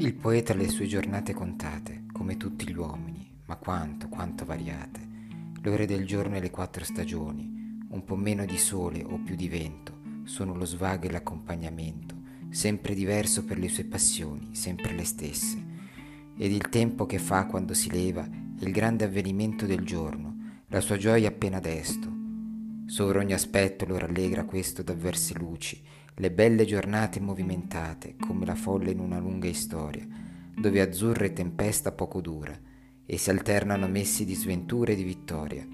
Il poeta ha le sue giornate contate, come tutti gli uomini, ma quanto, quanto variate. Le ore del giorno e le quattro stagioni, un po' meno di sole o più di vento, sono lo svago e l'accompagnamento, sempre diverso per le sue passioni, sempre le stesse. Ed il tempo che fa quando si leva è il grande avvenimento del giorno, la sua gioia appena desto. Sovra ogni aspetto lo rallegra questo d'avverse luci, le belle giornate movimentate come la folle in una lunga storia, dove azzurra e tempesta poco dura, e si alternano messi di sventura e di vittoria,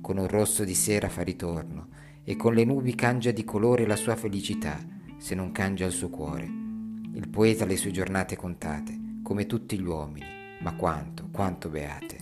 con un rosso di sera fa ritorno, e con le nubi cangia di colore la sua felicità, se non cangia il suo cuore. Il poeta ha le sue giornate contate, come tutti gli uomini, ma quanto, quanto beate.